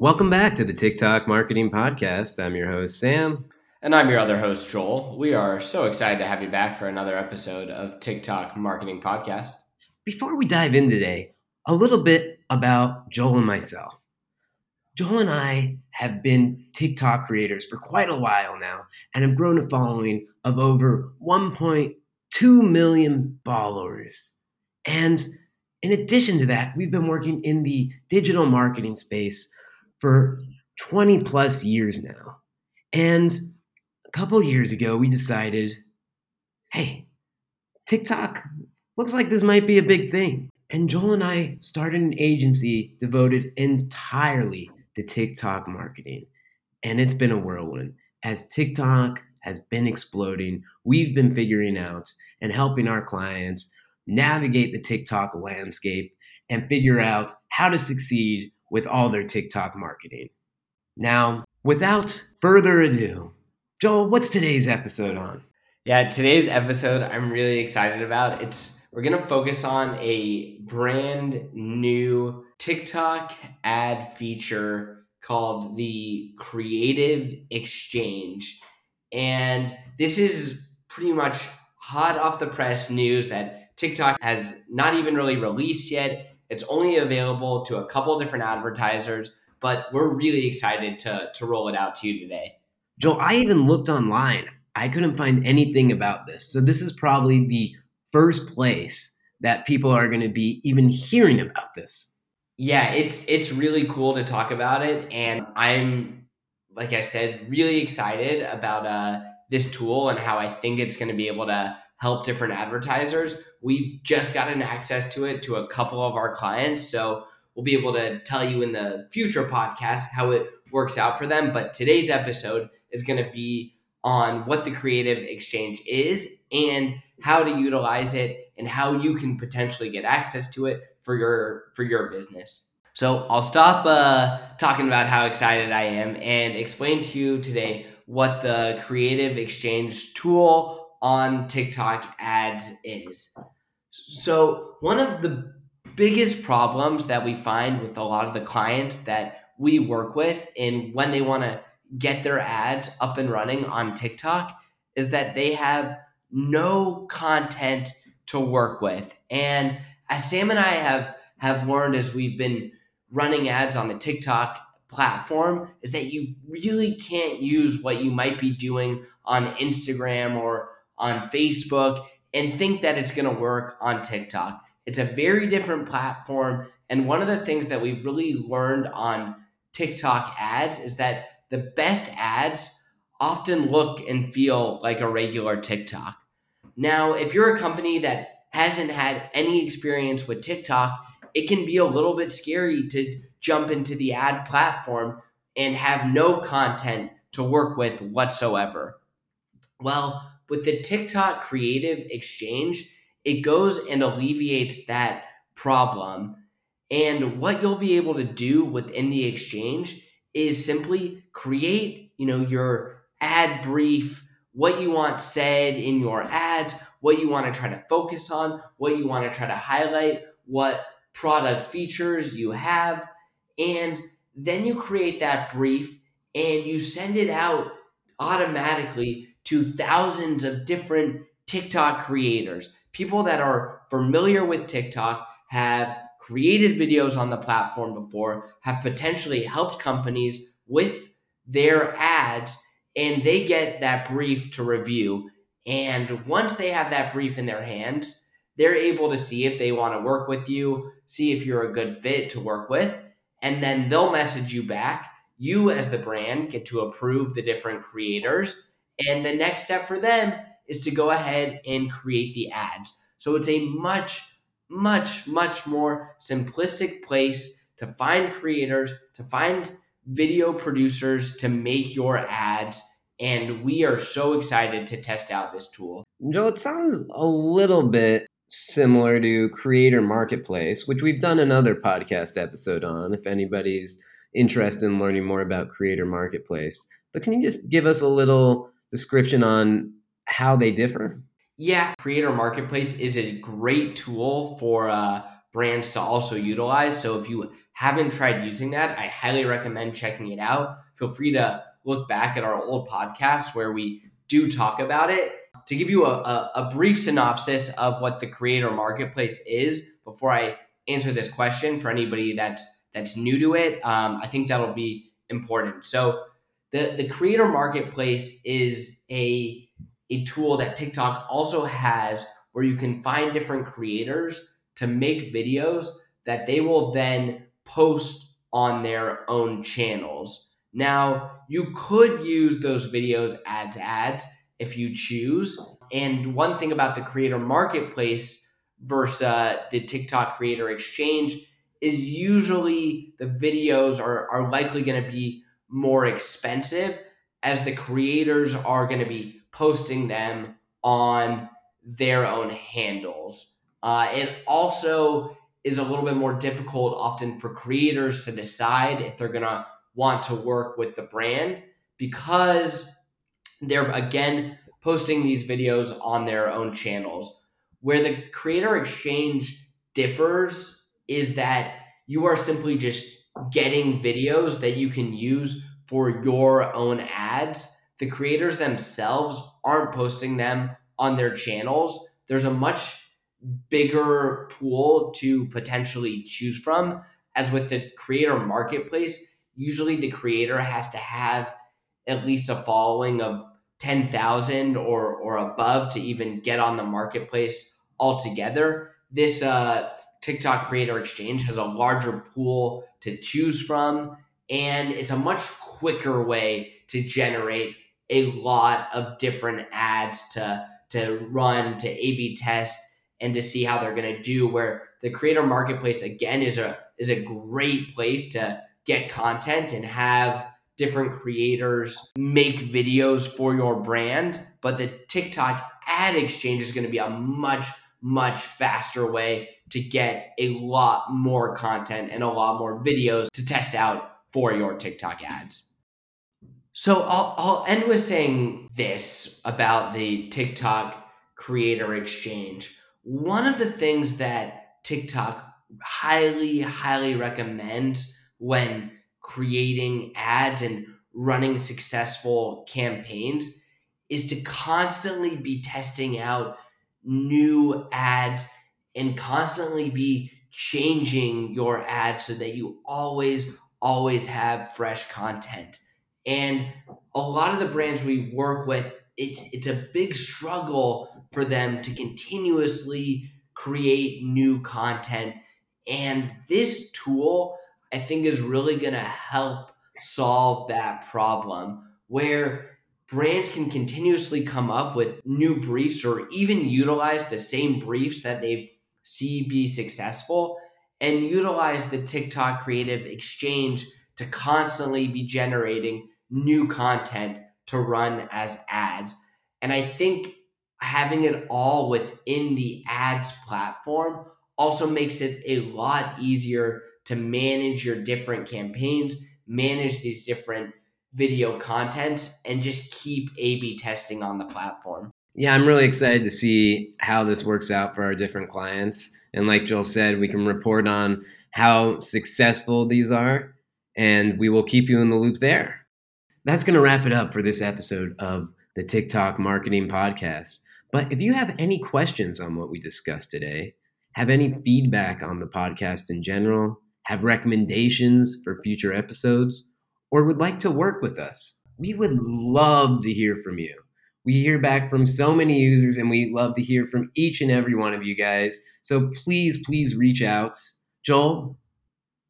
Welcome back to the TikTok Marketing Podcast. I'm your host, Sam. And I'm your other host, Joel. We are so excited to have you back for another episode of TikTok Marketing Podcast. Before we dive in today, a little bit about Joel and myself. Joel and I have been TikTok creators for quite a while now and have grown a following of over 1.2 million followers. And in addition to that, we've been working in the digital marketing space for 20 plus years now. And a couple years ago, we decided hey, TikTok looks like this might be a big thing. And Joel and I started an agency devoted entirely to TikTok marketing. And it's been a whirlwind. As TikTok has been exploding, we've been figuring out and helping our clients navigate the TikTok landscape and figure out how to succeed with all their TikTok marketing. Now, without further ado, Joel, what's today's episode on? Yeah, today's episode I'm really excited about. It's we're going to focus on a brand new TikTok ad feature called the Creative Exchange. And this is pretty much hot off the press news that TikTok has not even really released yet. It's only available to a couple different advertisers, but we're really excited to, to roll it out to you today. Joel, I even looked online. I couldn't find anything about this. So this is probably the first place that people are going to be even hearing about this. Yeah, it's it's really cool to talk about it and I'm like I said really excited about uh this tool and how I think it's going to be able to help different advertisers. We've just gotten access to it to a couple of our clients. So we'll be able to tell you in the future podcast how it works out for them. But today's episode is going to be on what the creative exchange is and how to utilize it and how you can potentially get access to it for your for your business. So I'll stop uh, talking about how excited I am and explain to you today what the creative exchange tool on TikTok ads is. So, one of the biggest problems that we find with a lot of the clients that we work with and when they want to get their ads up and running on TikTok is that they have no content to work with. And as Sam and I have have learned as we've been running ads on the TikTok platform is that you really can't use what you might be doing on Instagram or on Facebook and think that it's going to work on TikTok. It's a very different platform. And one of the things that we've really learned on TikTok ads is that the best ads often look and feel like a regular TikTok. Now, if you're a company that hasn't had any experience with TikTok, it can be a little bit scary to jump into the ad platform and have no content to work with whatsoever. Well, with the TikTok creative exchange, it goes and alleviates that problem. And what you'll be able to do within the exchange is simply create, you know, your ad brief, what you want said in your ads, what you want to try to focus on, what you want to try to highlight, what product features you have, and then you create that brief and you send it out automatically to thousands of different TikTok creators, people that are familiar with TikTok, have created videos on the platform before, have potentially helped companies with their ads, and they get that brief to review. And once they have that brief in their hands, they're able to see if they want to work with you, see if you're a good fit to work with, and then they'll message you back. You, as the brand, get to approve the different creators and the next step for them is to go ahead and create the ads. So it's a much, much, much more simplistic place to find creators, to find video producers to make your ads. And we are so excited to test out this tool. Joe, it sounds a little bit similar to Creator Marketplace, which we've done another podcast episode on. If anybody's interested in learning more about Creator Marketplace, but can you just give us a little description on how they differ? Yeah, Creator Marketplace is a great tool for uh, brands to also utilize. So if you haven't tried using that, I highly recommend checking it out. Feel free to look back at our old podcast where we do talk about it. To give you a, a, a brief synopsis of what the creator marketplace is before I answer this question for anybody that's that's new to it, um, I think that'll be important. So the the creator marketplace is a a tool that TikTok also has where you can find different creators to make videos that they will then post on their own channels. Now, you could use those videos as ads if you choose. And one thing about the creator marketplace versus uh, the TikTok creator exchange is usually the videos are, are likely going to be more expensive as the creators are going to be posting them on their own handles. Uh, it also is a little bit more difficult often for creators to decide if they're going to want to work with the brand because they're again posting these videos on their own channels. Where the creator exchange differs is that you are simply just getting videos that you can use for your own ads. The creators themselves aren't posting them on their channels. There's a much bigger pool to potentially choose from. As with the creator marketplace, usually the creator has to have at least a following of 10,000 or, or above to even get on the marketplace altogether. This uh, TikTok Creator Exchange has a larger pool to choose from, and it's a much quicker way to generate a lot of different ads to, to run, to A B test, and to see how they're going to do. Where the creator marketplace again is a is a great place to get content and have different creators make videos for your brand. But the TikTok ad exchange is going to be a much much faster way to get a lot more content and a lot more videos to test out for your TikTok ads. So I'll, I'll end with saying this about the TikTok creator exchange one of the things that TikTok highly, highly recommends when creating ads and running successful campaigns is to constantly be testing out new ads and constantly be changing your ads so that you always, always have fresh content. And a lot of the brands we work with, it's it's a big struggle for them to continuously create new content. And this tool, I think, is really going to help solve that problem where brands can continuously come up with new briefs or even utilize the same briefs that they see be successful and utilize the TikTok creative exchange to constantly be generating new content to run as ads. And I think having it all within the ads platform also makes it a lot easier to manage your different campaigns, manage these different video content and just keep A B testing on the platform. Yeah, I'm really excited to see how this works out for our different clients. And like Joel said, we can report on how successful these are, and we will keep you in the loop there. That's going to wrap it up for this episode of the TikTok Marketing Podcast. But if you have any questions on what we discussed today, have any feedback on the podcast in general, have recommendations for future episodes, or would like to work with us, we would love to hear from you. We hear back from so many users and we love to hear from each and every one of you guys. So please, please reach out. Joel,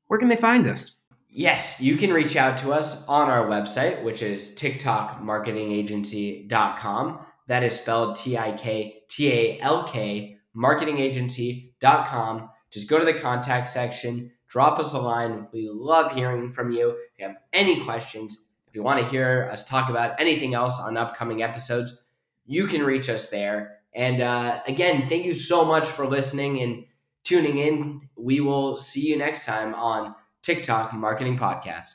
where can they find us? Yes, you can reach out to us on our website, which is tiktalkmarketingagency.com. That is spelled T I K T A L K, marketingagency.com. Just go to the contact section, drop us a line. We love hearing from you. If you have any questions, if you want to hear us talk about anything else on upcoming episodes, you can reach us there. And uh, again, thank you so much for listening and tuning in. We will see you next time on TikTok Marketing Podcast.